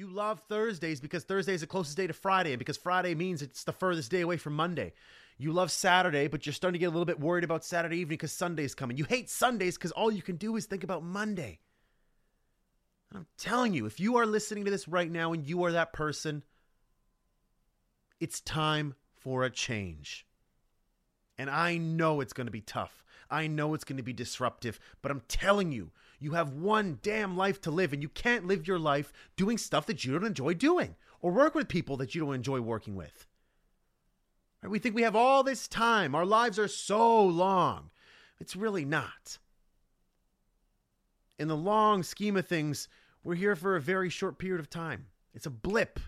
You love Thursdays because Thursday is the closest day to Friday, and because Friday means it's the furthest day away from Monday. You love Saturday, but you're starting to get a little bit worried about Saturday evening because Sunday's coming. You hate Sundays because all you can do is think about Monday. And I'm telling you, if you are listening to this right now and you are that person, it's time for a change. And I know it's going to be tough. I know it's going to be disruptive, but I'm telling you, you have one damn life to live, and you can't live your life doing stuff that you don't enjoy doing or work with people that you don't enjoy working with. Right? We think we have all this time. Our lives are so long. It's really not. In the long scheme of things, we're here for a very short period of time. It's a blip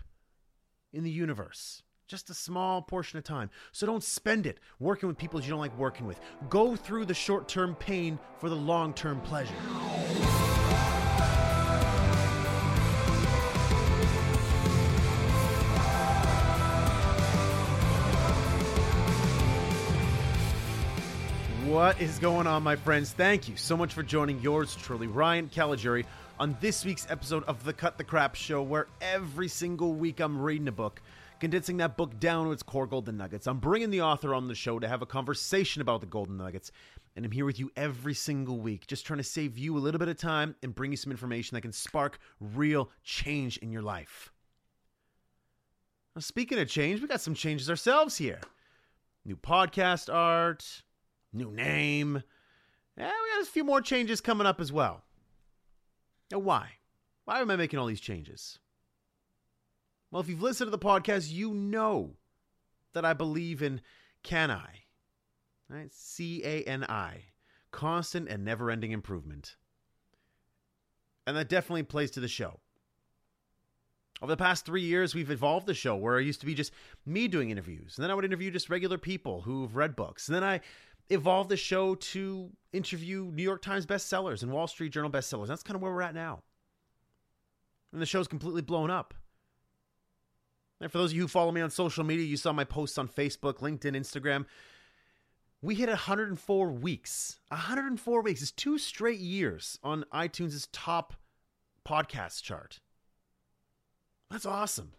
in the universe. Just a small portion of time. So don't spend it working with people you don't like working with. Go through the short term pain for the long term pleasure. What is going on, my friends? Thank you so much for joining yours truly, Ryan Caligiuri, on this week's episode of the Cut the Crap Show, where every single week I'm reading a book condensing that book down to its core golden nuggets. I'm bringing the author on the show to have a conversation about the golden nuggets, and I'm here with you every single week, just trying to save you a little bit of time and bring you some information that can spark real change in your life. Now, speaking of change, we got some changes ourselves here. New podcast art, new name. Yeah, we got a few more changes coming up as well. Now, why? Why am I making all these changes? Well, if you've listened to the podcast, you know that I believe in CANI. Right? C A N I. Constant and never ending improvement. And that definitely plays to the show. Over the past three years, we've evolved the show where it used to be just me doing interviews. And then I would interview just regular people who've read books. And then I evolved the show to interview New York Times bestsellers and Wall Street Journal bestsellers. That's kind of where we're at now. And the show's completely blown up. And for those of you who follow me on social media, you saw my posts on Facebook, LinkedIn, Instagram. We hit 104 weeks. 104 weeks is two straight years on iTunes' top podcast chart. That's awesome.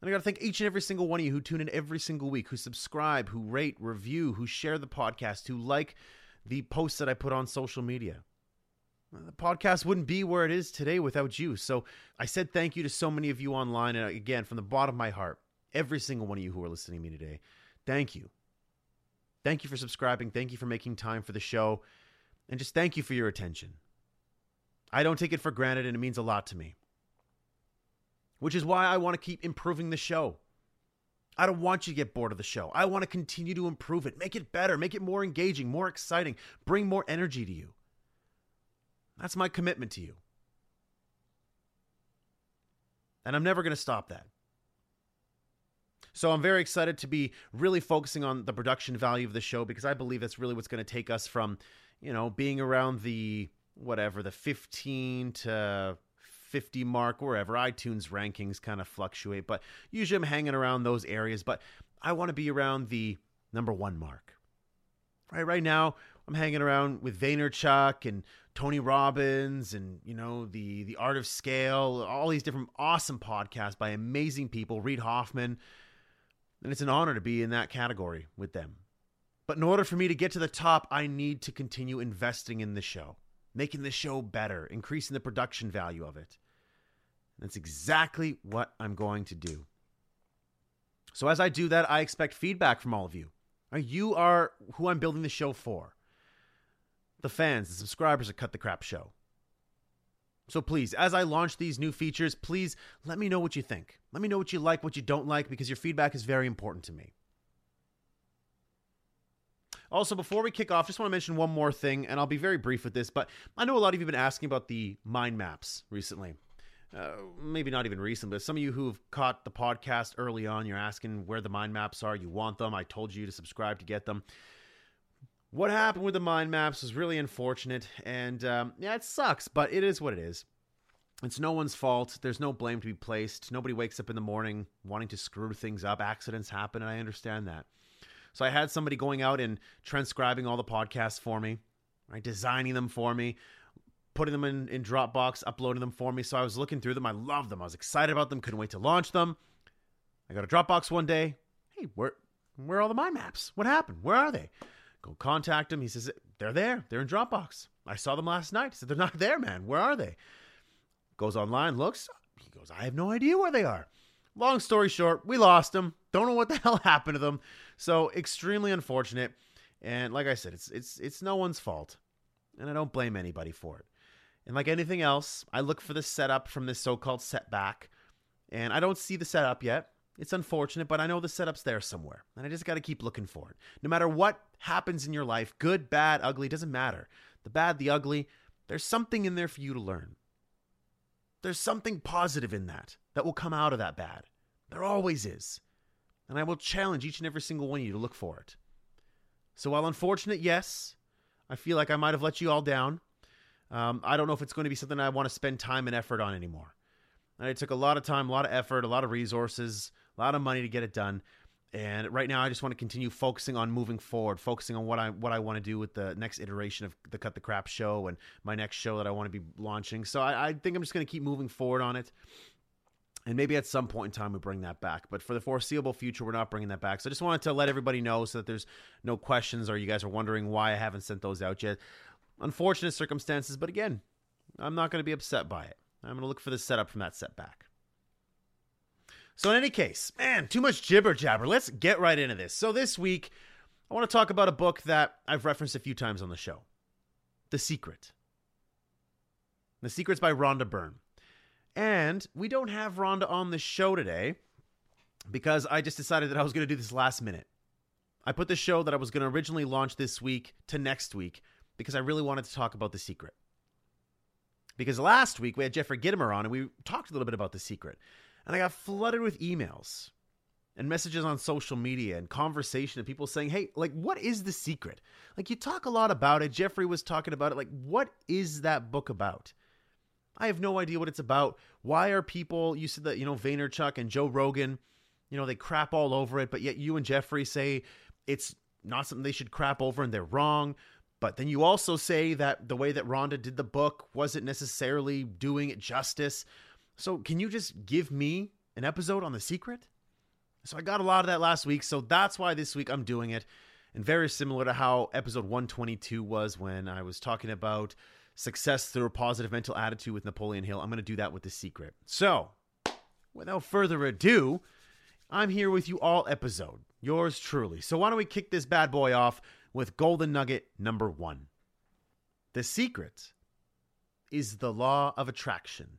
And I got to thank each and every single one of you who tune in every single week, who subscribe, who rate, review, who share the podcast, who like the posts that I put on social media the podcast wouldn't be where it is today without you. So I said thank you to so many of you online. And again, from the bottom of my heart, every single one of you who are listening to me today, thank you. Thank you for subscribing. Thank you for making time for the show. And just thank you for your attention. I don't take it for granted, and it means a lot to me. Which is why I want to keep improving the show. I don't want you to get bored of the show. I want to continue to improve it, make it better, make it more engaging, more exciting, bring more energy to you. That's my commitment to you. And I'm never going to stop that. So I'm very excited to be really focusing on the production value of the show because I believe that's really what's going to take us from, you know, being around the whatever, the 15 to 50 mark, wherever iTunes rankings kind of fluctuate, but usually I'm hanging around those areas, but I want to be around the number 1 mark. Right right now, I'm hanging around with Vaynerchuk and Tony Robbins and you know the the Art of Scale, all these different awesome podcasts by amazing people, Reid Hoffman, and it's an honor to be in that category with them. But in order for me to get to the top, I need to continue investing in the show, making the show better, increasing the production value of it. That's exactly what I'm going to do. So as I do that, I expect feedback from all of you. You are who I'm building the show for the fans, the subscribers of Cut the Crap Show. So please, as I launch these new features, please let me know what you think. Let me know what you like, what you don't like, because your feedback is very important to me. Also, before we kick off, just want to mention one more thing, and I'll be very brief with this, but I know a lot of you have been asking about the mind maps recently. Uh, maybe not even recent, but some of you who've caught the podcast early on, you're asking where the mind maps are. You want them. I told you to subscribe to get them what happened with the mind maps was really unfortunate, and um, yeah, it sucks, but it is what it is. It's no one's fault. There's no blame to be placed. Nobody wakes up in the morning wanting to screw things up. Accidents happen, and I understand that. So I had somebody going out and transcribing all the podcasts for me, right, designing them for me, putting them in, in Dropbox, uploading them for me. So I was looking through them. I loved them. I was excited about them. Couldn't wait to launch them. I got a Dropbox one day. Hey, where where are all the mind maps? What happened? Where are they? Go contact him. He says they're there. They're in Dropbox. I saw them last night. He said they're not there, man. Where are they? Goes online, looks. He goes, I have no idea where they are. Long story short, we lost them. Don't know what the hell happened to them. So extremely unfortunate. And like I said, it's it's it's no one's fault, and I don't blame anybody for it. And like anything else, I look for the setup from this so-called setback, and I don't see the setup yet. It's unfortunate, but I know the setup's there somewhere, and I just got to keep looking for it. No matter what happens in your life, good, bad, ugly, doesn't matter. The bad, the ugly, there's something in there for you to learn. There's something positive in that that will come out of that bad. There always is. And I will challenge each and every single one of you to look for it. So, while unfortunate, yes, I feel like I might have let you all down. Um, I don't know if it's going to be something I want to spend time and effort on anymore. And it took a lot of time, a lot of effort, a lot of resources, a lot of money to get it done. And right now, I just want to continue focusing on moving forward, focusing on what I what I want to do with the next iteration of the Cut the Crap show and my next show that I want to be launching. So I, I think I'm just going to keep moving forward on it. And maybe at some point in time we bring that back. But for the foreseeable future, we're not bringing that back. So I just wanted to let everybody know so that there's no questions or you guys are wondering why I haven't sent those out yet. Unfortunate circumstances, but again, I'm not going to be upset by it. I'm going to look for the setup from that setback. So, in any case, man, too much jibber jabber. Let's get right into this. So, this week, I want to talk about a book that I've referenced a few times on the show The Secret. The Secret's by Rhonda Byrne. And we don't have Rhonda on the show today because I just decided that I was going to do this last minute. I put the show that I was going to originally launch this week to next week because I really wanted to talk about The Secret. Because last week we had Jeffrey Gitomer on and we talked a little bit about The Secret. And I got flooded with emails and messages on social media and conversation of people saying, hey, like, what is The Secret? Like, you talk a lot about it. Jeffrey was talking about it. Like, what is that book about? I have no idea what it's about. Why are people, you said that, you know, Vaynerchuk and Joe Rogan, you know, they crap all over it, but yet you and Jeffrey say it's not something they should crap over and they're wrong. But then you also say that the way that Rhonda did the book wasn't necessarily doing it justice. So can you just give me an episode on The Secret? So I got a lot of that last week. So that's why this week I'm doing it. And very similar to how episode 122 was when I was talking about success through a positive mental attitude with Napoleon Hill. I'm going to do that with The Secret. So without further ado, I'm here with you all episode. Yours truly. So why don't we kick this bad boy off with Golden Nugget number one? The secret is the law of attraction.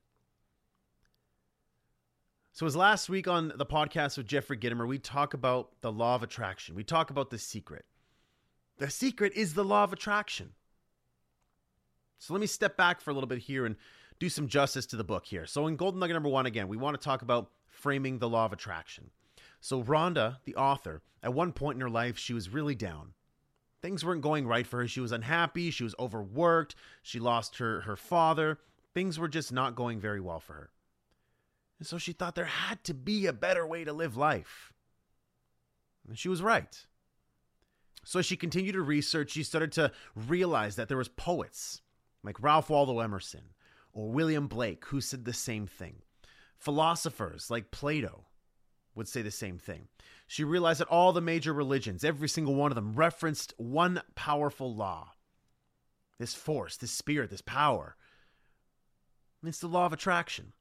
So, as last week on the podcast with Jeffrey Gitomer, we talk about the law of attraction. We talk about the secret. The secret is the law of attraction. So, let me step back for a little bit here and do some justice to the book here. So, in Golden Nugget number one, again, we want to talk about framing the law of attraction. So, Rhonda, the author, at one point in her life, she was really down. Things weren't going right for her. She was unhappy. She was overworked. She lost her, her father. Things were just not going very well for her. And so she thought there had to be a better way to live life. And she was right. So as she continued to research, she started to realize that there was poets like Ralph Waldo Emerson or William Blake who said the same thing. Philosophers like Plato would say the same thing. She realized that all the major religions, every single one of them, referenced one powerful law. This force, this spirit, this power. It's the law of attraction.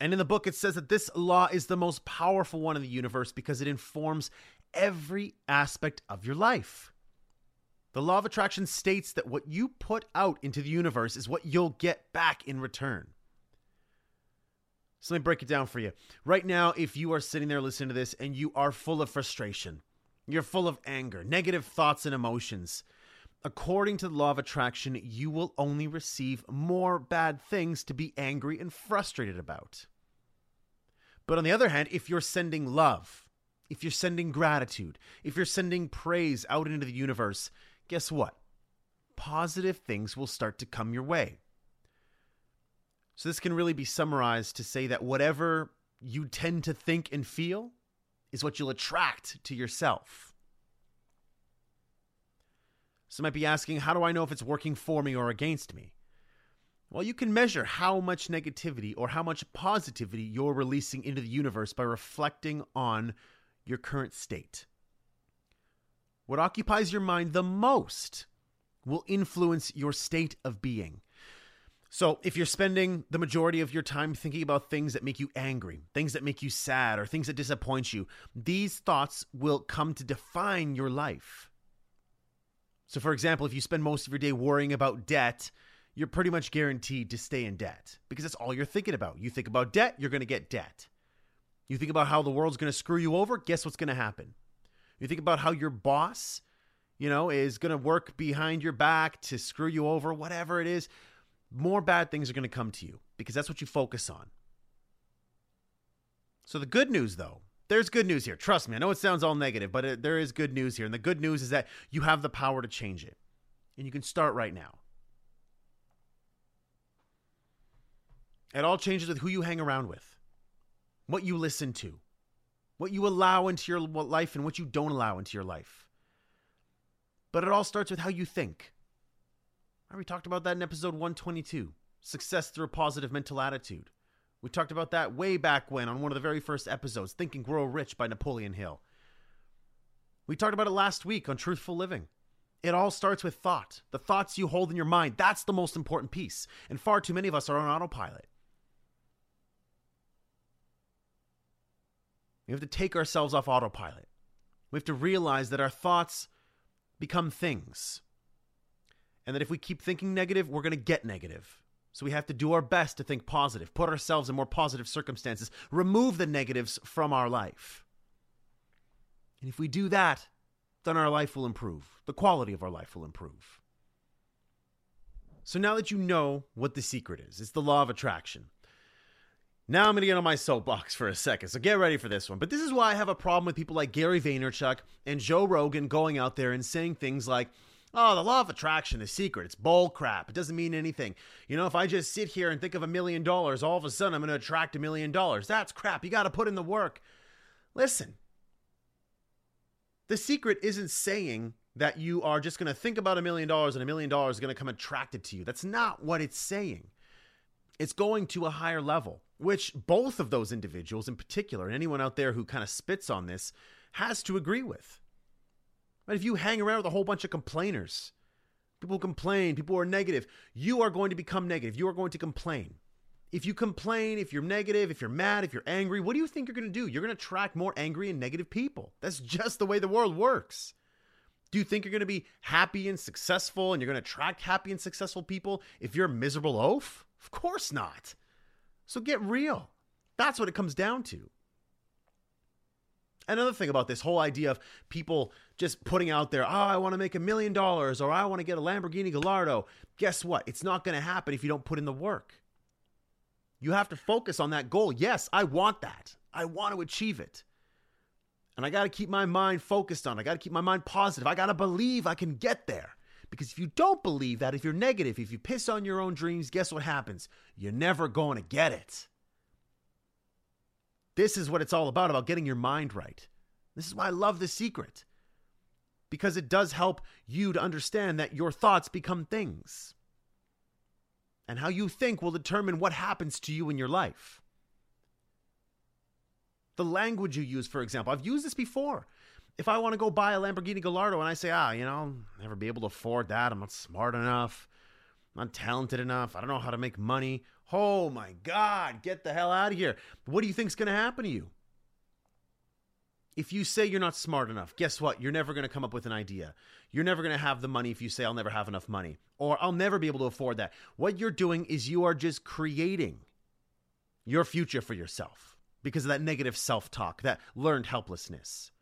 And in the book, it says that this law is the most powerful one in the universe because it informs every aspect of your life. The law of attraction states that what you put out into the universe is what you'll get back in return. So let me break it down for you. Right now, if you are sitting there listening to this and you are full of frustration, you're full of anger, negative thoughts, and emotions, according to the law of attraction, you will only receive more bad things to be angry and frustrated about. But on the other hand, if you're sending love, if you're sending gratitude, if you're sending praise out into the universe, guess what? Positive things will start to come your way. So, this can really be summarized to say that whatever you tend to think and feel is what you'll attract to yourself. Some might be asking, how do I know if it's working for me or against me? Well, you can measure how much negativity or how much positivity you're releasing into the universe by reflecting on your current state. What occupies your mind the most will influence your state of being. So, if you're spending the majority of your time thinking about things that make you angry, things that make you sad, or things that disappoint you, these thoughts will come to define your life. So, for example, if you spend most of your day worrying about debt, you're pretty much guaranteed to stay in debt because that's all you're thinking about. You think about debt, you're going to get debt. You think about how the world's going to screw you over, guess what's going to happen? You think about how your boss, you know, is going to work behind your back to screw you over, whatever it is, more bad things are going to come to you because that's what you focus on. So the good news though, there's good news here. Trust me. I know it sounds all negative, but it, there is good news here. And the good news is that you have the power to change it. And you can start right now. It all changes with who you hang around with, what you listen to, what you allow into your life, and what you don't allow into your life. But it all starts with how you think. I we talked about that in episode 122 Success through a Positive Mental Attitude. We talked about that way back when on one of the very first episodes, Think and Grow Rich by Napoleon Hill. We talked about it last week on Truthful Living. It all starts with thought. The thoughts you hold in your mind, that's the most important piece. And far too many of us are on autopilot. We have to take ourselves off autopilot. We have to realize that our thoughts become things. And that if we keep thinking negative, we're going to get negative. So we have to do our best to think positive, put ourselves in more positive circumstances, remove the negatives from our life. And if we do that, then our life will improve. The quality of our life will improve. So now that you know what the secret is, it's the law of attraction. Now I'm going to get on my soapbox for a second, so get ready for this one. But this is why I have a problem with people like Gary Vaynerchuk and Joe Rogan going out there and saying things like, oh, the law of attraction is secret. It's bull crap. It doesn't mean anything. You know, if I just sit here and think of a million dollars, all of a sudden I'm going to attract a million dollars. That's crap. You got to put in the work. Listen, the secret isn't saying that you are just going to think about a million dollars and a million dollars is going to come attracted to you. That's not what it's saying. It's going to a higher level which both of those individuals in particular, and anyone out there who kind of spits on this, has to agree with. Right? If you hang around with a whole bunch of complainers, people complain, people are negative, you are going to become negative. You are going to complain. If you complain, if you're negative, if you're mad, if you're angry, what do you think you're going to do? You're going to attract more angry and negative people. That's just the way the world works. Do you think you're going to be happy and successful and you're going to attract happy and successful people if you're a miserable oaf? Of course not. So get real. That's what it comes down to. Another thing about this whole idea of people just putting out there, oh, I want to make a million dollars or I want to get a Lamborghini Gallardo. Guess what? It's not going to happen if you don't put in the work. You have to focus on that goal. Yes, I want that. I want to achieve it. And I got to keep my mind focused on it. I got to keep my mind positive. I got to believe I can get there. Because if you don't believe that, if you're negative, if you piss on your own dreams, guess what happens? You're never going to get it. This is what it's all about, about getting your mind right. This is why I love The Secret. Because it does help you to understand that your thoughts become things. And how you think will determine what happens to you in your life. The language you use, for example, I've used this before if I want to go buy a Lamborghini Gallardo and I say, ah, you know, I'll never be able to afford that. I'm not smart enough. I'm not talented enough. I don't know how to make money. Oh my God, get the hell out of here. What do you think's going to happen to you? If you say you're not smart enough, guess what? You're never going to come up with an idea. You're never going to have the money if you say, I'll never have enough money or I'll never be able to afford that. What you're doing is you are just creating your future for yourself because of that negative self talk, that learned helplessness.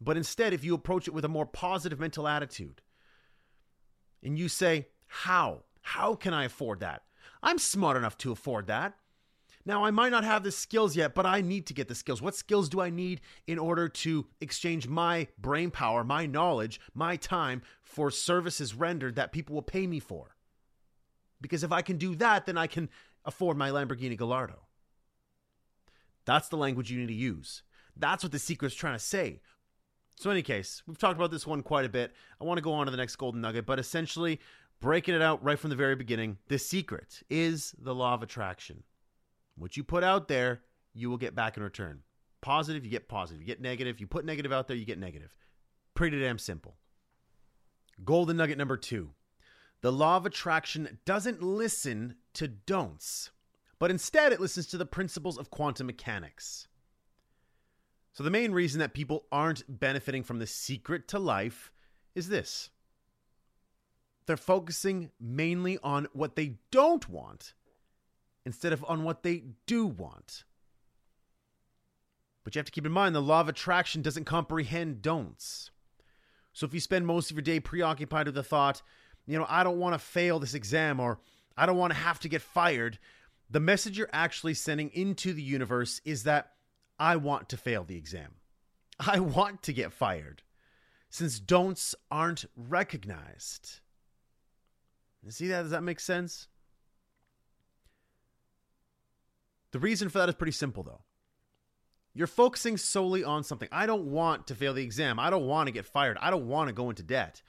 But instead, if you approach it with a more positive mental attitude and you say, How? How can I afford that? I'm smart enough to afford that. Now, I might not have the skills yet, but I need to get the skills. What skills do I need in order to exchange my brain power, my knowledge, my time for services rendered that people will pay me for? Because if I can do that, then I can afford my Lamborghini Gallardo. That's the language you need to use. That's what the secret's trying to say. So, in any case, we've talked about this one quite a bit. I want to go on to the next golden nugget, but essentially, breaking it out right from the very beginning, the secret is the law of attraction. What you put out there, you will get back in return. Positive, you get positive. You get negative, you put negative out there, you get negative. Pretty damn simple. Golden nugget number two the law of attraction doesn't listen to don'ts, but instead it listens to the principles of quantum mechanics. So, the main reason that people aren't benefiting from the secret to life is this they're focusing mainly on what they don't want instead of on what they do want. But you have to keep in mind the law of attraction doesn't comprehend don'ts. So if you spend most of your day preoccupied with the thought, you know, I don't want to fail this exam or I don't want to have to get fired, the message you're actually sending into the universe is that I want to fail the exam. I want to get fired. Since don'ts aren't recognized. You see that? Does that make sense? The reason for that is pretty simple, though. You're focusing solely on something. I don't want to fail the exam. I don't want to get fired. I don't want to go into debt.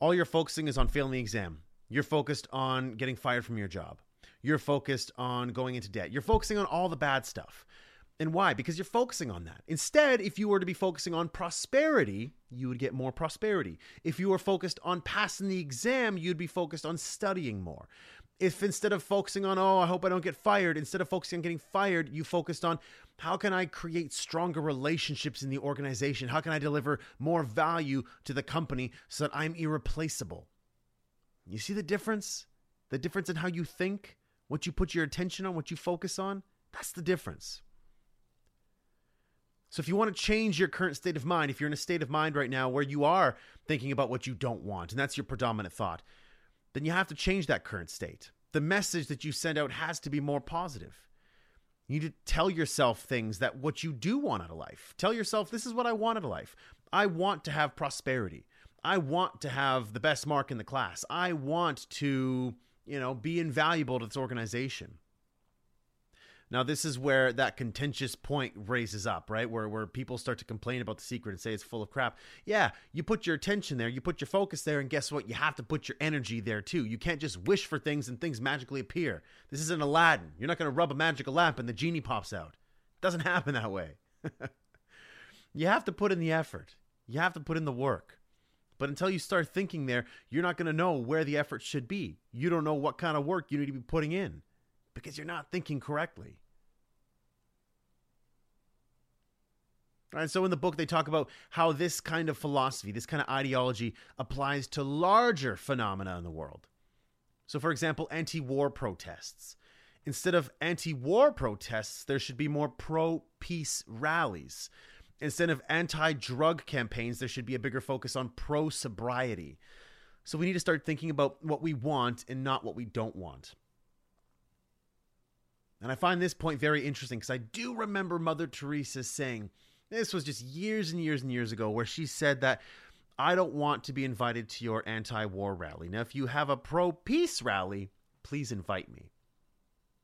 All you're focusing is on failing the exam. You're focused on getting fired from your job. You're focused on going into debt. You're focusing on all the bad stuff. And why? Because you're focusing on that. Instead, if you were to be focusing on prosperity, you would get more prosperity. If you were focused on passing the exam, you'd be focused on studying more. If instead of focusing on, oh, I hope I don't get fired, instead of focusing on getting fired, you focused on how can I create stronger relationships in the organization? How can I deliver more value to the company so that I'm irreplaceable? You see the difference? The difference in how you think, what you put your attention on, what you focus on? That's the difference. So if you want to change your current state of mind, if you're in a state of mind right now where you are thinking about what you don't want, and that's your predominant thought, then you have to change that current state. The message that you send out has to be more positive. You need to tell yourself things that what you do want out of life. Tell yourself, this is what I want out of life. I want to have prosperity. I want to have the best mark in the class. I want to, you know, be invaluable to this organization. Now, this is where that contentious point raises up, right? Where, where people start to complain about the secret and say it's full of crap. Yeah, you put your attention there, you put your focus there, and guess what? You have to put your energy there too. You can't just wish for things and things magically appear. This isn't Aladdin. You're not going to rub a magical lamp and the genie pops out. It doesn't happen that way. you have to put in the effort, you have to put in the work. But until you start thinking there, you're not going to know where the effort should be. You don't know what kind of work you need to be putting in because you're not thinking correctly. And so in the book, they talk about how this kind of philosophy, this kind of ideology applies to larger phenomena in the world. So, for example, anti war protests. Instead of anti war protests, there should be more pro peace rallies. Instead of anti drug campaigns, there should be a bigger focus on pro sobriety. So, we need to start thinking about what we want and not what we don't want. And I find this point very interesting because I do remember Mother Teresa saying, this was just years and years and years ago where she said that I don't want to be invited to your anti war rally. Now, if you have a pro peace rally, please invite me.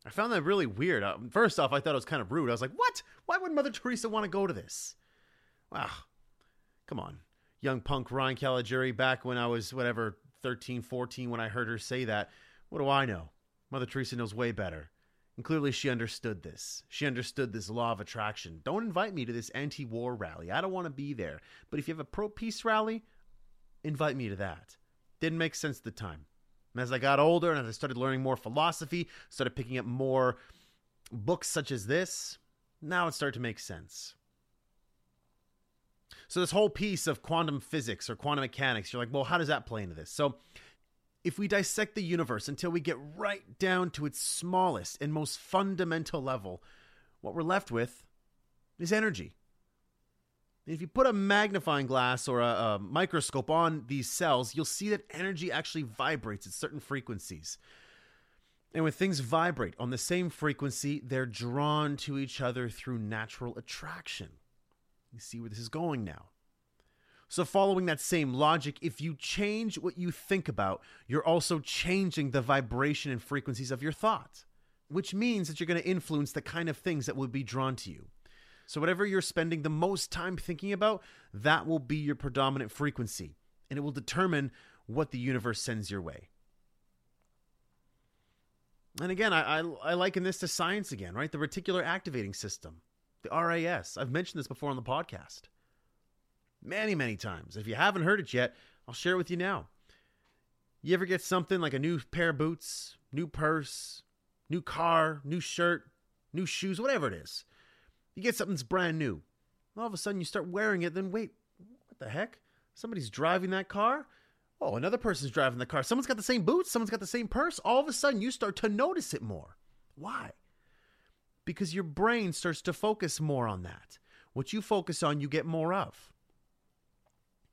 I found that really weird. Uh, first off, I thought it was kind of rude. I was like, what? Why would Mother Teresa want to go to this? Wow. Come on. Young punk Ryan Caligiuri, back when I was, whatever, 13, 14, when I heard her say that. What do I know? Mother Teresa knows way better. And clearly she understood this. She understood this law of attraction. Don't invite me to this anti war rally. I don't want to be there. But if you have a pro peace rally, invite me to that. Didn't make sense at the time. And as I got older and as I started learning more philosophy, started picking up more books such as this, now it started to make sense. So, this whole piece of quantum physics or quantum mechanics, you're like, well, how does that play into this? So, if we dissect the universe until we get right down to its smallest and most fundamental level, what we're left with is energy. If you put a magnifying glass or a, a, microscope on these cells, you'll see that energy actually vibrates at certain frequencies. And when things vibrate on the same frequency, they're drawn to each other through natural attraction. You see where this is going now. So, following that same logic, if you change what you think about, you're also changing the vibration and frequencies of your thoughts, which means that you're going to influence the kind of things that will be drawn to you. So, whatever you're spending the most time thinking about, that will be your predominant frequency, and it will determine what the universe sends your way. And again, I, I, I liken this to science again, right? The reticular activating system, the RAS. I've mentioned this before on the podcast many, many times. If you haven't heard it yet, I'll share it with you now. You ever get something like a new pair of boots, new purse, new car, new shirt, new shoes, whatever it is? You get something that's brand new. All of a sudden, you start wearing it. Then wait, what the heck? Somebody's driving that car. Oh, another person's driving the car. Someone's got the same boots. Someone's got the same purse. All of a sudden, you start to notice it more. Why? Because your brain starts to focus more on that. What you focus on, you get more of.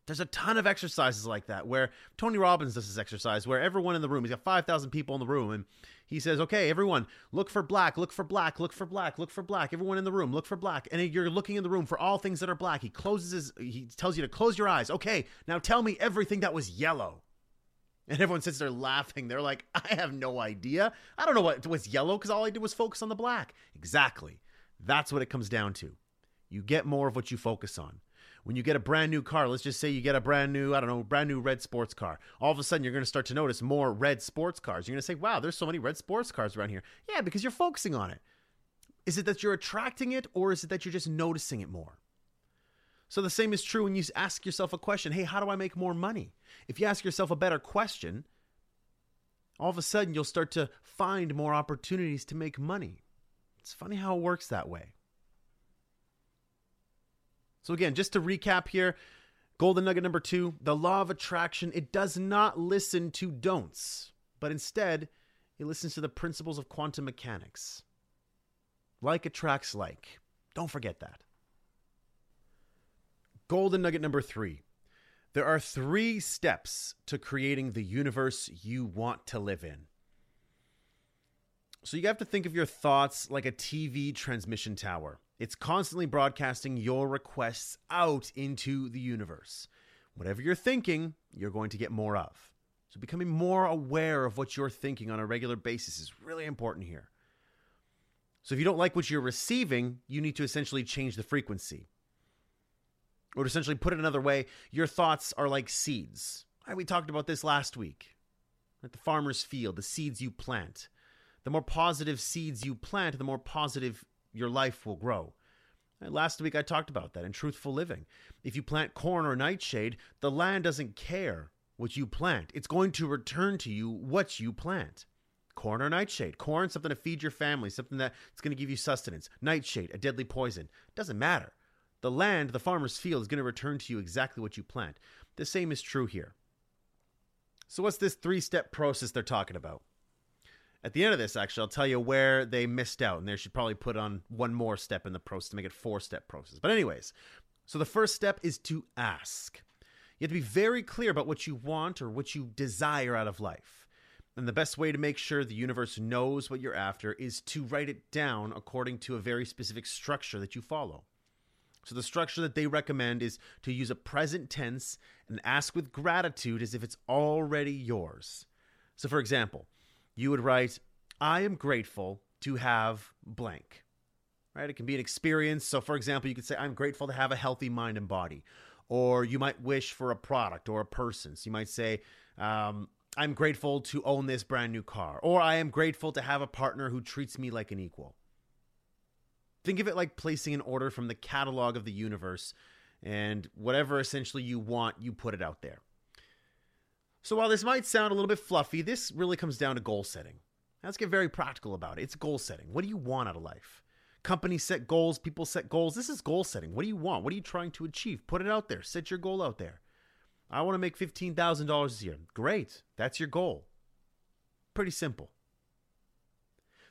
There's a ton of exercises like that where Tony Robbins does this exercise where everyone in the room, he's got 5,000 people in the room, and he says, Okay, everyone, look for black, look for black, look for black, look for black. Everyone in the room, look for black. And you're looking in the room for all things that are black. He closes his, he tells you to close your eyes. Okay, now tell me everything that was yellow. And everyone sits there laughing. They're like, I have no idea. I don't know what was yellow because all I did was focus on the black. Exactly. That's what it comes down to. You get more of what you focus on when you get a brand new car, let's just say you get a brand new, I don't know, brand new red sports car. All of a sudden, you're going to start to notice more red sports cars. You're going to say, wow, there's so many red sports cars around here. Yeah, because you're focusing on it. Is it that you're attracting it, or is it that you're just noticing it more? So the same is true when you ask yourself a question hey, how do I make more money? If you ask yourself a better question, all of a sudden you'll start to find more opportunities to make money. It's funny how it works that way. So, again, just to recap here golden nugget number two the law of attraction, it does not listen to don'ts, but instead, it listens to the principles of quantum mechanics. Like attracts like. Don't forget that. Golden nugget number three. There are three steps to creating the universe you want to live in. So you have to think of your thoughts like a TV transmission tower. It's constantly broadcasting your requests out into the universe. Whatever you're thinking, you're going to get more of. So, becoming more aware of what you're thinking on a regular basis is really important here. So, if you don't like what you're receiving, you need to essentially change the frequency. Or essentially put it another way, your thoughts are like seeds. We talked about this last week at the farmer's field, the seeds you plant. The more positive seeds you plant, the more positive your life will grow. Last week I talked about that in Truthful Living. If you plant corn or nightshade, the land doesn't care what you plant. It's going to return to you what you plant. Corn or nightshade. Corn, something to feed your family, something that's going to give you sustenance. Nightshade, a deadly poison. Doesn't matter. The land, the farmer's field, is going to return to you exactly what you plant. The same is true here. So, what's this three step process they're talking about? At the end of this, actually, I'll tell you where they missed out, and they should probably put on one more step in the process to make it four step process. But anyways, so the first step is to ask. You have to be very clear about what you want or what you desire out of life. And the best way to make sure the universe knows what you're after is to write it down according to a very specific structure that you follow. So, the structure that they recommend is to use a present tense and ask with gratitude as if it's already yours. So, for example, you would write, I am grateful to have blank. Right? It can be an experience. So, for example, you could say, I'm grateful to have a healthy mind and body. Or you might wish for a product or a person. So you might say, um, I'm grateful to own this brand new car. Or I am grateful to have a partner who treats me like an equal. Think of it like placing an order from the catalog of the universe, and whatever essentially you want, you put it out there. So while this might sound a little bit fluffy, this really comes down to goal setting. let's get very practical about it. It's goal setting. What do you want out of life? Companies set goals, people set goals. This is goal setting. What do you want? What are you trying to achieve? Put it out there. Set your goal out there. I want to make $15,000 this year. Great. That's your goal. Pretty simple.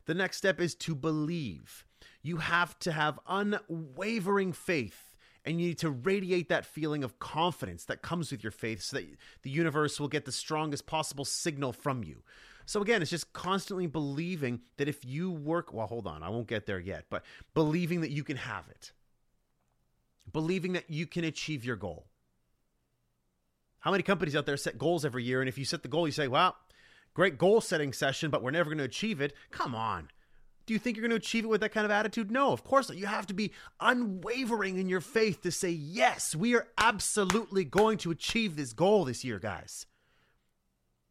The next step is to believe. You have to have unwavering faith and you need to radiate that feeling of confidence that comes with your faith so that the universe will get the strongest possible signal from you. So again, it's just constantly believing that if you work, well, hold on, I won't get there yet, but believing that you can have it. Believing that you can achieve your goal. How many companies out there set goals every year? And if you set the goal, you say, well, great goal setting session, but we're never going to achieve it. Come on. Do you think you're going to achieve it with that kind of attitude? No, of course not. You have to be unwavering in your faith to say, yes, we are absolutely going to achieve this goal this year, guys.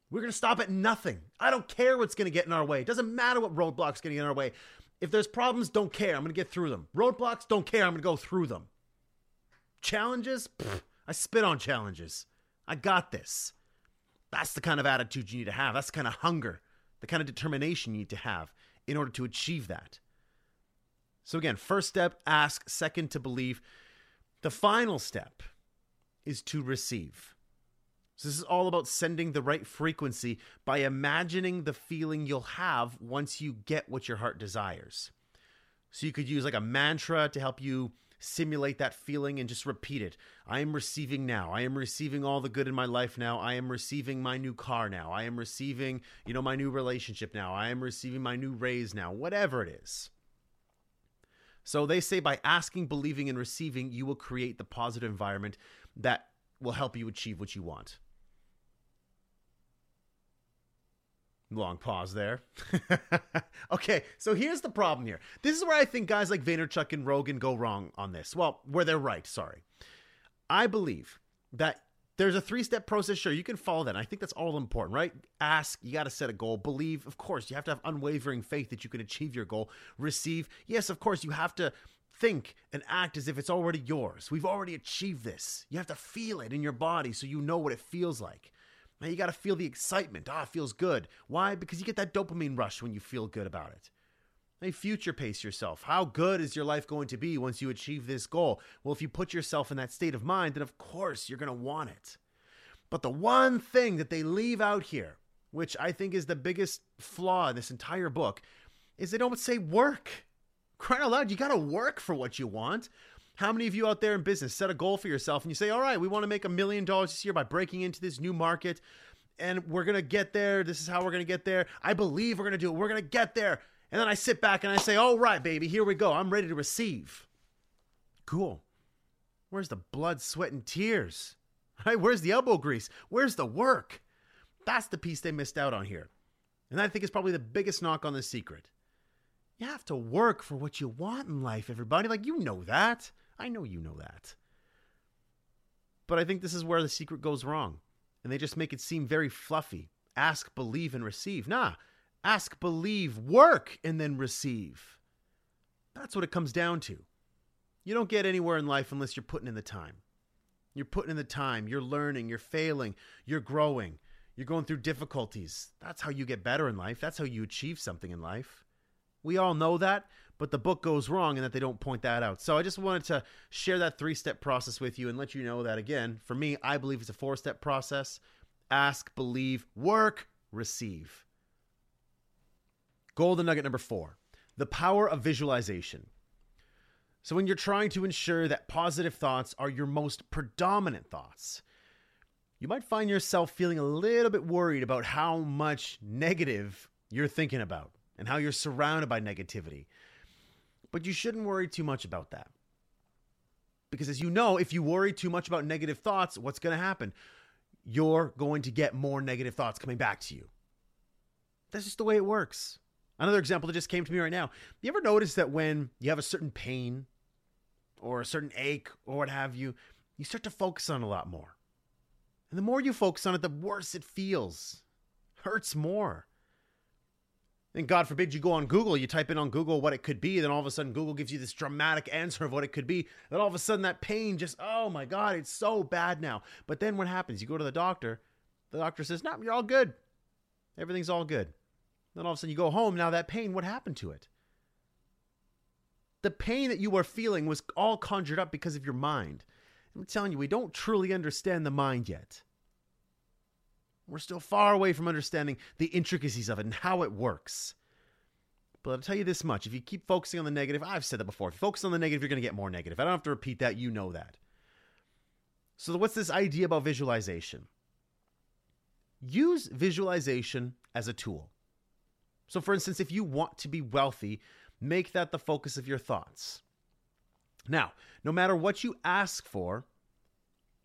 We're going to stop at nothing. I don't care what's going to get in our way. It doesn't matter what roadblocks going to get in our way. If there's problems, don't care. I'm going to get through them. Roadblocks, don't care. I'm going to go through them. Challenges, Pfft, I spit on challenges. I got this. That's the kind of attitude you need to have. That's the kind of hunger, the kind of determination you need to have in order to achieve that. So, again, first step, ask. Second, to believe. The final step is to receive. So, this is all about sending the right frequency by imagining the feeling you'll have once you get what your heart desires. So, you could use like a mantra to help you simulate that feeling and just repeat it. I am receiving now. I am receiving all the good in my life now. I am receiving my new car now. I am receiving, you know, my new relationship now. I am receiving my new raise now. Whatever it is. So they say by asking, believing, and receiving, you will create the positive environment that will help you achieve what you want. Long pause there. okay, so here's the problem here. This is where I think guys like Vaynerchuk and Rogan go wrong on this. Well, where they're right, sorry. I believe that there's a three step process. Sure, you can follow that. I think that's all important, right? Ask, you got to set a goal. Believe, of course, you have to have unwavering faith that you can achieve your goal. Receive, yes, of course, you have to think and act as if it's already yours. We've already achieved this. You have to feel it in your body so you know what it feels like. Now you got to feel the excitement. Ah, it feels good. Why? Because you get that dopamine rush when you feel good about it. Now future pace yourself. How good is your life going to be once you achieve this goal? Well, if you put yourself in that state of mind, then of course you're going to want it. But the one thing that they leave out here, which I think is the biggest flaw in this entire book, is they don't say work. Crying out loud, you got to work for what you want. How many of you out there in business set a goal for yourself and you say, all right, we want to make a million dollars this year by breaking into this new market and we're going to get there. This is how we're going to get there. I believe we're going to do it. We're going to get there. And then I sit back and I say, all right, baby, here we go. I'm ready to receive. Cool. Where's the blood, sweat, and tears? Right? Where's the elbow grease? Where's the work? That's the piece they missed out on here. And I think it's probably the biggest knock on the secret. You have to work for what you want in life, everybody. Like, you know that. I know you know that. But I think this is where the secret goes wrong. And they just make it seem very fluffy. Ask, believe, and receive. Nah, ask, believe, work, and then receive. That's what it comes down to. You don't get anywhere in life unless you're putting in the time. You're putting in the time, you're learning, you're failing, you're growing, you're going through difficulties. That's how you get better in life. That's how you achieve something in life. We all know that, but the book goes wrong in that they don't point that out. So I just wanted to share that three step process with you and let you know that again, for me, I believe it's a four step process ask, believe, work, receive. Golden nugget number four the power of visualization. So, when you're trying to ensure that positive thoughts are your most predominant thoughts, you might find yourself feeling a little bit worried about how much negative you're thinking about and how you're surrounded by negativity. But you shouldn't worry too much about that. Because as you know, if you worry too much about negative thoughts, what's going to happen? You're going to get more negative thoughts coming back to you. That's just the way it works. Another example that just came to me right now. You ever notice that when you have a certain pain or a certain ache or what have you, you start to focus on a lot more. And the more you focus on it, the worse it feels. Hurts more. And God forbid you go on Google, you type in on Google what it could be, then all of a sudden Google gives you this dramatic answer of what it could be. Then all of a sudden that pain just, oh my God, it's so bad now. But then what happens? You go to the doctor, the doctor says, no, you're all good. Everything's all good. Then all of a sudden you go home, now that pain, what happened to it? The pain that you were feeling was all conjured up because of your mind. I'm telling you, we don't truly understand the mind yet. We're still far away from understanding the intricacies of it and how it works. But I'll tell you this much if you keep focusing on the negative, I've said that before. If you focus on the negative, you're going to get more negative. I don't have to repeat that. You know that. So, what's this idea about visualization? Use visualization as a tool. So, for instance, if you want to be wealthy, make that the focus of your thoughts. Now, no matter what you ask for,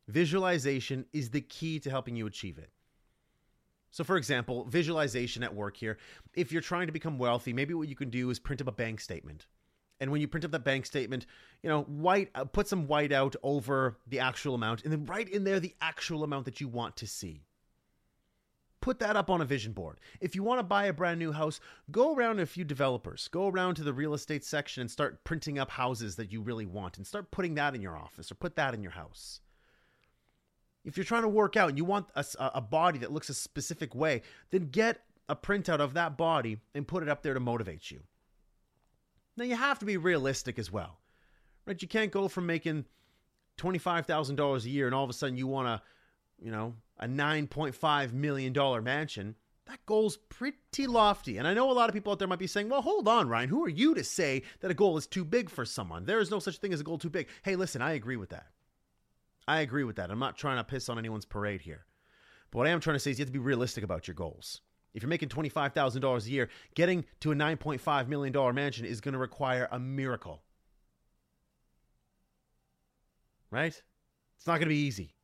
visualization is the key to helping you achieve it. So, for example, visualization at work here. If you're trying to become wealthy, maybe what you can do is print up a bank statement. And when you print up that bank statement, you know, white, uh, put some white out over the actual amount, and then write in there the actual amount that you want to see. Put that up on a vision board. If you want to buy a brand new house, go around a few developers. Go around to the real estate section and start printing up houses that you really want and start putting that in your office or put that in your house. If you're trying to work out and you want a, a body that looks a specific way, then get a printout of that body and put it up there to motivate you. Now you have to be realistic as well. Right? You can't go from making $25,000 a year and all of a sudden you want a, you know, a $9.5 million mansion. That goal's pretty lofty. And I know a lot of people out there might be saying, well, hold on, Ryan. Who are you to say that a goal is too big for someone? There is no such thing as a goal too big. Hey, listen, I agree with that. I agree with that. I'm not trying to piss on anyone's parade here. But what I am trying to say is you have to be realistic about your goals. If you're making $25,000 a year, getting to a $9.5 million mansion is going to require a miracle. Right? It's not going to be easy.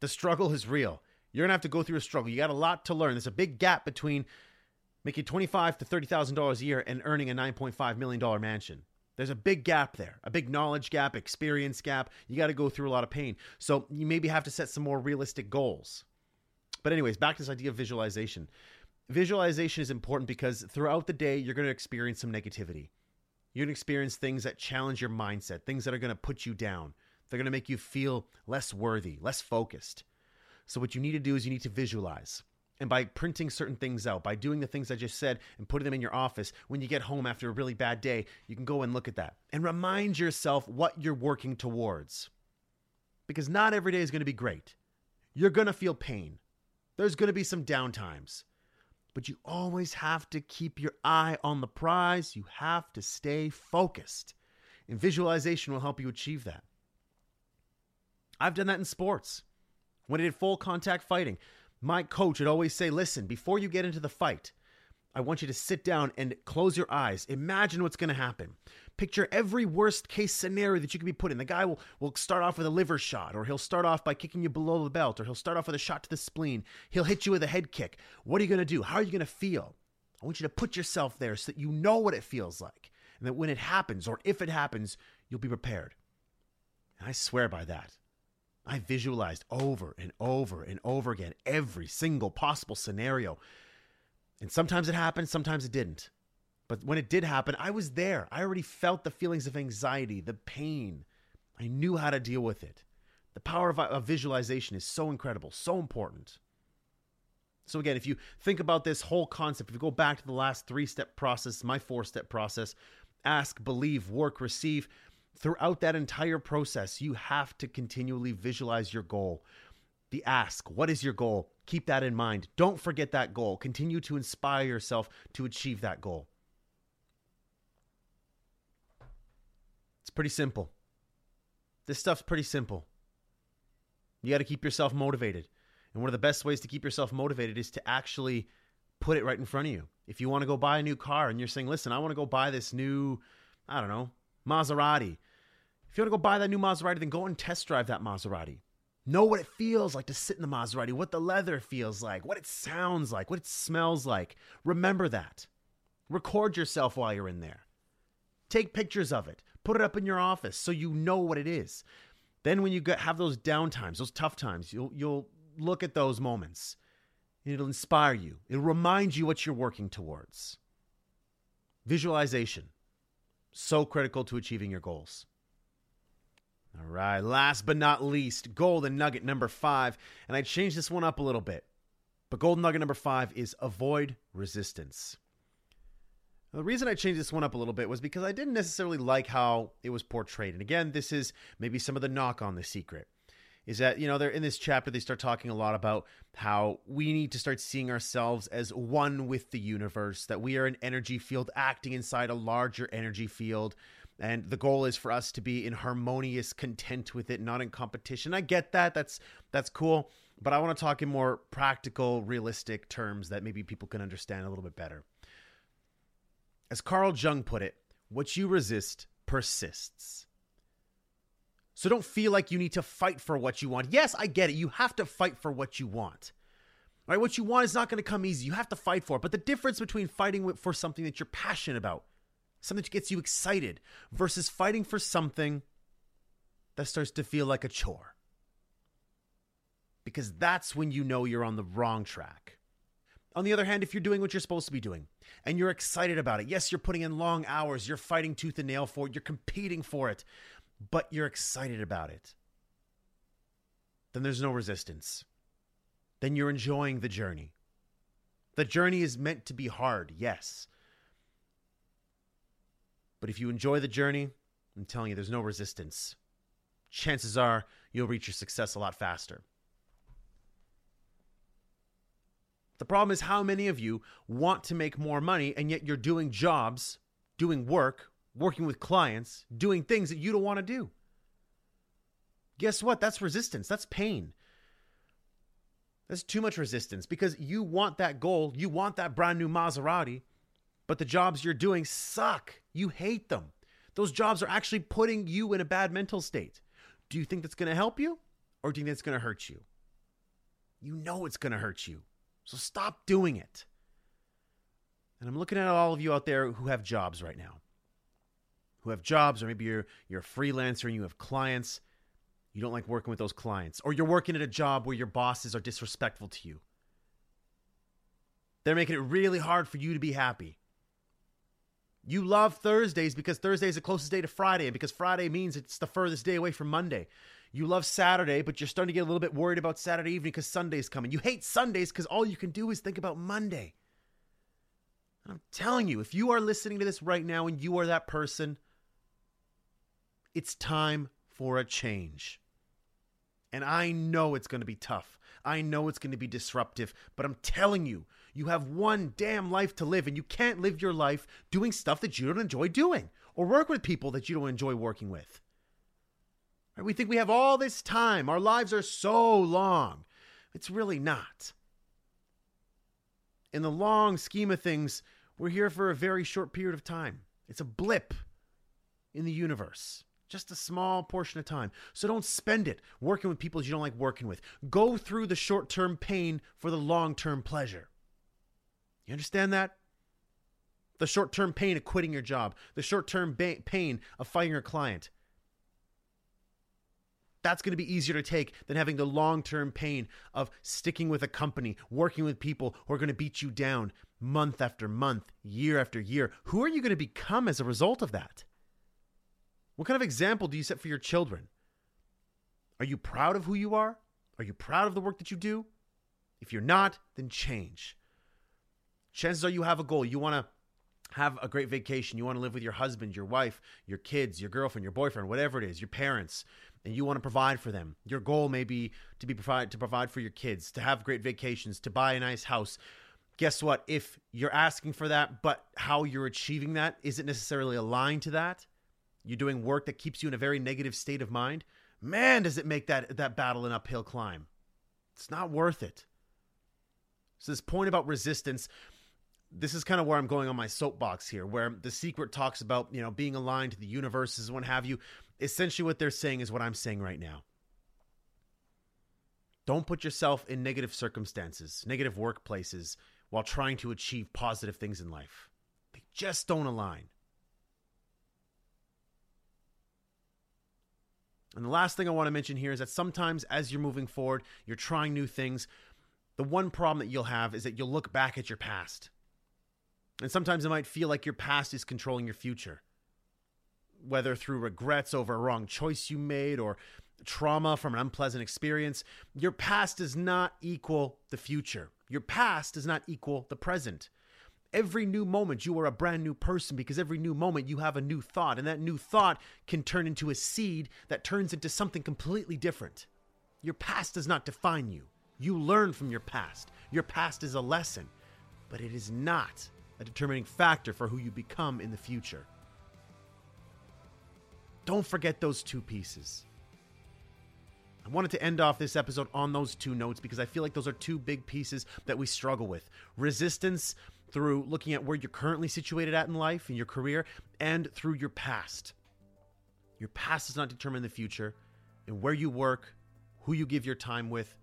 The struggle is real. You're going to have to go through a struggle. You got a lot to learn. There's a big gap between making $25 to $30,000 a year and earning a $9.5 million mansion. There's a big gap there, a big knowledge gap, experience gap. You got to go through a lot of pain. So you maybe have to set some more realistic goals. But, anyways, back to this idea of visualization. Visualization is important because throughout the day, you're going to experience some negativity. You're going to experience things that challenge your mindset, things that are going to put you down. They're going to make you feel less worthy, less focused. So, what you need to do is you need to visualize. And by printing certain things out, by doing the things I just said and putting them in your office, when you get home after a really bad day, you can go and look at that and remind yourself what you're working towards. Because not every day is going to be great. You're going to feel pain. There's going to be some downtimes. But you always have to keep your eye on the prize. You have to stay focused. And visualization will help you achieve that. I've done that in sports. When I did full contact fighting, my coach would always say, listen, before you get into the fight, I want you to sit down and close your eyes. Imagine what's going to happen. Picture every worst case scenario that you could be put in. The guy will, will start off with a liver shot, or he'll start off by kicking you below the belt, or he'll start off with a shot to the spleen. He'll hit you with a head kick. What are you going to do? How are you going to feel? I want you to put yourself there so that you know what it feels like. And that when it happens, or if it happens, you'll be prepared. And I swear by that. I visualized over and over and over again every single possible scenario. And sometimes it happened, sometimes it didn't. But when it did happen, I was there. I already felt the feelings of anxiety, the pain. I knew how to deal with it. The power of, uh, of visualization is so incredible, so important. So, again, if you think about this whole concept, if you go back to the last three step process, my four step process ask, believe, work, receive throughout that entire process, you have to continually visualize your goal. The ask, what is your goal? Keep that in mind. Don't forget that goal. Continue to inspire yourself to achieve that goal. It's pretty simple. This stuff's pretty simple. You got to keep yourself motivated. And one of the best ways to keep yourself motivated is to actually put it right in front of you. If you want to go buy a new car and you're saying, listen, I want to go buy this new, I don't know, Maserati. You want to go buy that new Maserati, then go and test drive that Maserati. Know what it feels like to sit in the Maserati, what the leather feels like, what it sounds like, what it smells like. Remember that. Record yourself while you're in there. Take pictures of it. Put it up in your office so you know what it is. Then when you get, have those down times, those tough times, you'll you'll look at those moments. And it'll inspire you. It'll remind you what you're working towards. Visualization. So critical to achieving your goals. All right, last but not least, golden nugget number five. And I changed this one up a little bit. But golden nugget number five is avoid resistance. The reason I changed this one up a little bit was because I didn't necessarily like how it was portrayed. And again, this is maybe some of the knock on the secret. Is that, you know, they're in this chapter, they start talking a lot about how we need to start seeing ourselves as one with the universe, that we are an energy field acting inside a larger energy field, and the goal is for us to be in harmonious content with it not in competition. I get that. That's that's cool. But i want to talk in more practical realistic terms that maybe people can understand a little bit better. As carl jung put it what you resist persists. So don't feel like you need to fight for what you want. Yes i get it. You have to fight for what you want. Right? What you want is not going to come easy. You have to fight for it. But the difference between fighting for something that you're passionate about, something that gets you excited, versus fighting for something that starts to feel like a chore. Because that's when you know you're on the wrong track. On the other hand, if you're doing what you're supposed to be doing and you're excited about it, yes, you're putting in long hours, you're fighting tooth and nail for it, you're competing for it, but you're excited about it, then there's no resistance. Then you're enjoying the journey. The journey is meant to be hard, yes. But if you enjoy the journey, I'm telling you, there's no resistance. Chances are you'll reach your success a lot faster. The problem is how many of you want to make more money and yet you're doing jobs, doing work, working with clients, doing things that you don't want to do. Guess what? That's resistance. That's pain. That's too much resistance because you want that goal, you want that brand new Maserati, but the jobs you're doing suck. You hate them. Those jobs are actually putting you in a bad mental state. Do you think that's going to help you or do you think it's going to hurt you? You know it's going to hurt you. So stop doing it. And I'm looking at all of you out there who have jobs right now. Who have jobs, or maybe you're you're a freelancer and you have clients. You don't like working with those clients. Or you're working at a job where your bosses are disrespectful to you. They're making it really hard for you to be happy. You love Thursdays because Thursday is the closest day to Friday, and because Friday means it's the furthest day away from Monday. You love Saturday, but you're starting to get a little bit worried about Saturday evening because Sunday's coming. You hate Sundays because all you can do is think about Monday. And I'm telling you, if you are listening to this right now and you are that person, it's time for a change. And I know it's going to be tough. I know it's going to be disruptive, but I'm telling you, you have one damn life to live, and you can't live your life doing stuff that you don't enjoy doing or work with people that you don't enjoy working with. Right? We think we have all this time. Our lives are so long. It's really not. In the long scheme of things, we're here for a very short period of time. It's a blip in the universe, just a small portion of time. So don't spend it working with people you don't like working with. Go through the short term pain for the long term pleasure. You understand that? The short term pain of quitting your job, the short term ba- pain of firing your client, that's going to be easier to take than having the long term pain of sticking with a company, working with people who are going to beat you down month after month, year after year. Who are you going to become as a result of that? What kind of example do you set for your children? Are you proud of who you are? Are you proud of the work that you do? If you're not, then change. Chances are you have a goal. You want to have a great vacation. You want to live with your husband, your wife, your kids, your girlfriend, your boyfriend, whatever it is, your parents and you want to provide for them. Your goal may be to be provide to provide for your kids, to have great vacations, to buy a nice house. Guess what? If you're asking for that, but how you're achieving that isn't necessarily aligned to that, you're doing work that keeps you in a very negative state of mind. Man, does it make that that battle an uphill climb? It's not worth it. So this point about resistance, this is kind of where I'm going on my soapbox here, where the secret talks about, you know, being aligned to the universes and what have you. Essentially, what they're saying is what I'm saying right now. Don't put yourself in negative circumstances, negative workplaces, while trying to achieve positive things in life. They just don't align. And the last thing I want to mention here is that sometimes as you're moving forward, you're trying new things. The one problem that you'll have is that you'll look back at your past and sometimes it might feel like your past is controlling your future, whether through regrets over a wrong choice you made or trauma from an unpleasant experience. Your past does not equal the future. Your past does not equal the present. Every new moment, you are a brand new person because every new moment you have a new thought, and that new thought can turn into a seed that turns into something completely different. Your past does not define you. You learn from your past. Your past is a lesson, but it is not a determining factor for who you become in the future. Don't forget those two pieces. I wanted to end off this episode on those two notes because I feel like those are two big pieces that we struggle with resistance through looking at where you're currently situated at in life, in your career, and through your past. Your past does not determine the future, and where you work, who you give your time with,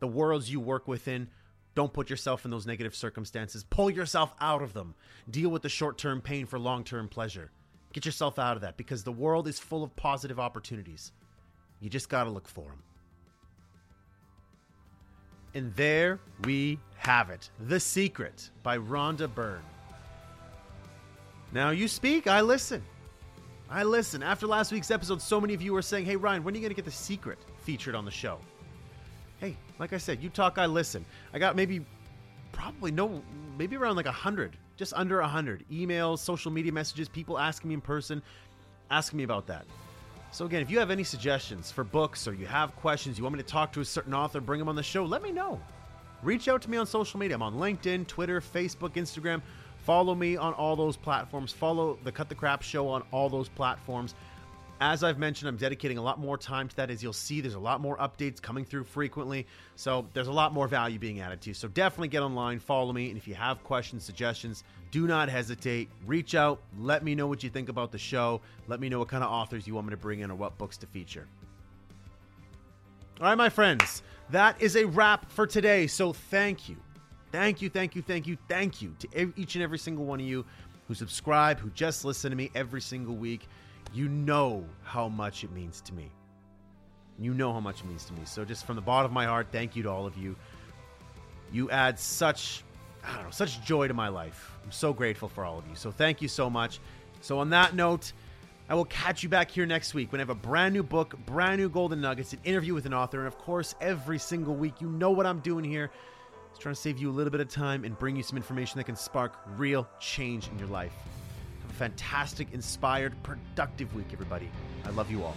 the worlds you work within, Don't put yourself in those negative circumstances. Pull yourself out of them. Deal with the short term pain for long term pleasure. Get yourself out of that because the world is full of positive opportunities. You just got to look for them. And there we have it The Secret by Rhonda Byrne. Now you speak, I listen. I listen. After last week's episode, so many of you were saying, hey, Ryan, when are you going to get The Secret featured on the show? Hey, like I said, you talk, I listen. I got maybe, probably no, maybe around like a 100, just under a 100 emails, social media messages, people asking me in person, asking me about that. So, again, if you have any suggestions for books or you have questions, you want me to talk to a certain author, bring them on the show, let me know. Reach out to me on social media. I'm on LinkedIn, Twitter, Facebook, Instagram. Follow me on all those platforms. Follow the Cut the Crap show on all those platforms. As I've mentioned, I'm dedicating a lot more time to that. As you'll see, there's a lot more updates coming through frequently. So there's a lot more value being added to. So definitely get online, follow me. And if you have questions, suggestions, do not hesitate. Reach out. Let me know what you think about the show. Let me know what kind of authors you want me to bring in or what books to feature. All right, my friends, that is a wrap for today. So thank you. Thank you, thank you, thank you, thank you to each and every single one of you who subscribe, who just listen to me every single week. You know how much it means to me. You know how much it means to me. So just from the bottom of my heart, thank you to all of you. You add such I don't know, such joy to my life. I'm so grateful for all of you. So thank you so much. So on that note, I will catch you back here next week when I have a brand new book, brand new golden nuggets, an interview with an author, and of course, every single week, you know what I'm doing here. It's trying to save you a little bit of time and bring you some information that can spark real change in your life fantastic, inspired, productive week, everybody. I love you all.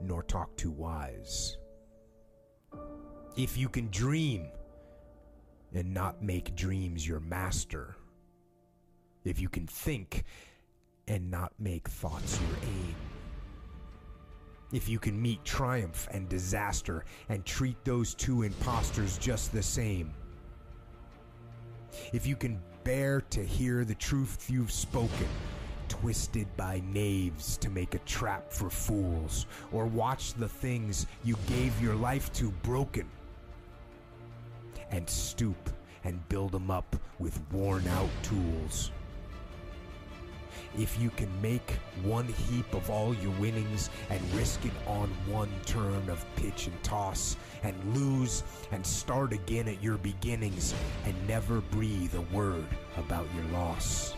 nor talk too wise. If you can dream and not make dreams your master, if you can think and not make thoughts your aim, if you can meet triumph and disaster and treat those two impostors just the same, if you can bear to hear the truth you've spoken twisted by knaves to make a trap for fools, or watch the things you gave your life to broken, and stoop and build them up with worn out tools. If you can make one heap of all your winnings and risk it on one turn of pitch and toss, and lose and start again at your beginnings, and never breathe a word about your loss.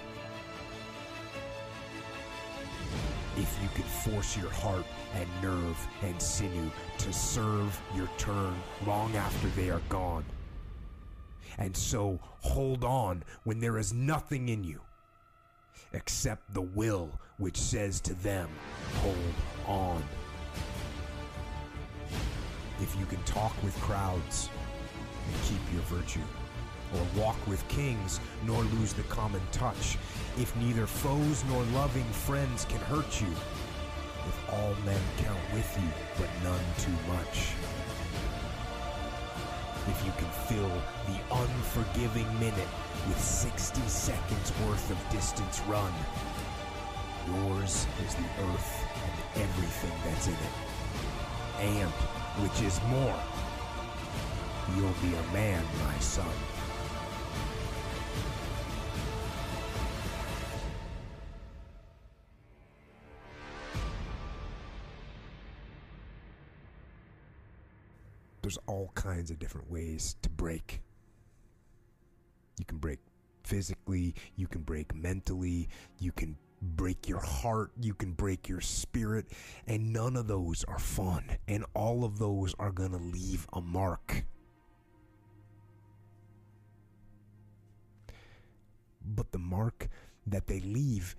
If you can force your heart and nerve and sinew to serve your turn long after they are gone. And so hold on when there is nothing in you except the will which says to them, hold on. If you can talk with crowds and keep your virtue or walk with kings, nor lose the common touch. If neither foes nor loving friends can hurt you, if all men count with you, but none too much. If you can fill the unforgiving minute with 60 seconds worth of distance run, yours is the earth and everything that's in it. And, which is more, you'll be a man, my son. There's all kinds of different ways to break. You can break physically, you can break mentally, you can break your heart, you can break your spirit, and none of those are fun. And all of those are going to leave a mark. But the mark that they leave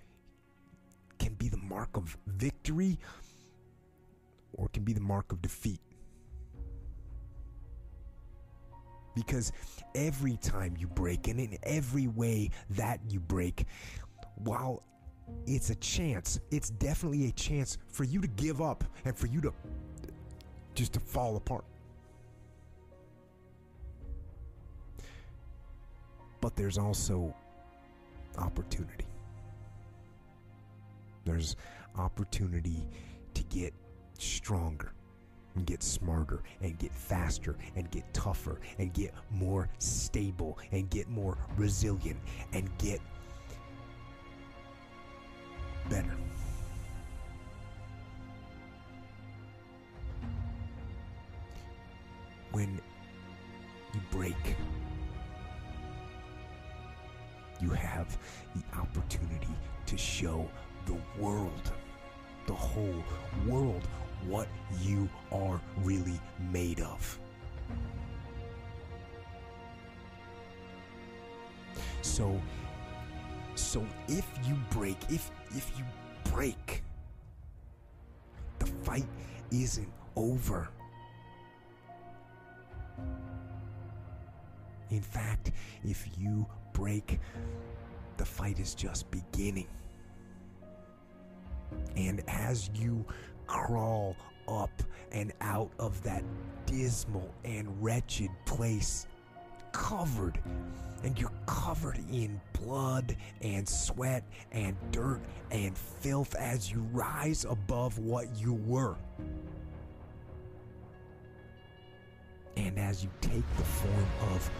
can be the mark of victory or it can be the mark of defeat. Because every time you break, and in every way that you break, while it's a chance, it's definitely a chance for you to give up and for you to just to fall apart. But there's also opportunity. There's opportunity to get stronger and get smarter and get faster and get tougher and get more stable and get more resilient and get better. When you break, you have the opportunity to show the world, the whole world, what you are really made of. So so if you break, if if you break, the fight isn't over. In fact, if you break, the fight is just beginning. And as you crawl up and out of that dismal and wretched place, covered, and you're covered in blood and sweat and dirt and filth as you rise above what you were. And as you take the form of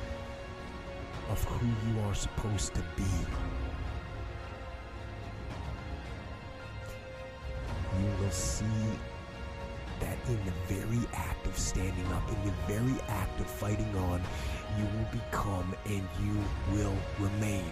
of who you are supposed to be. You will see that in the very act of standing up, in the very act of fighting on, you will become and you will remain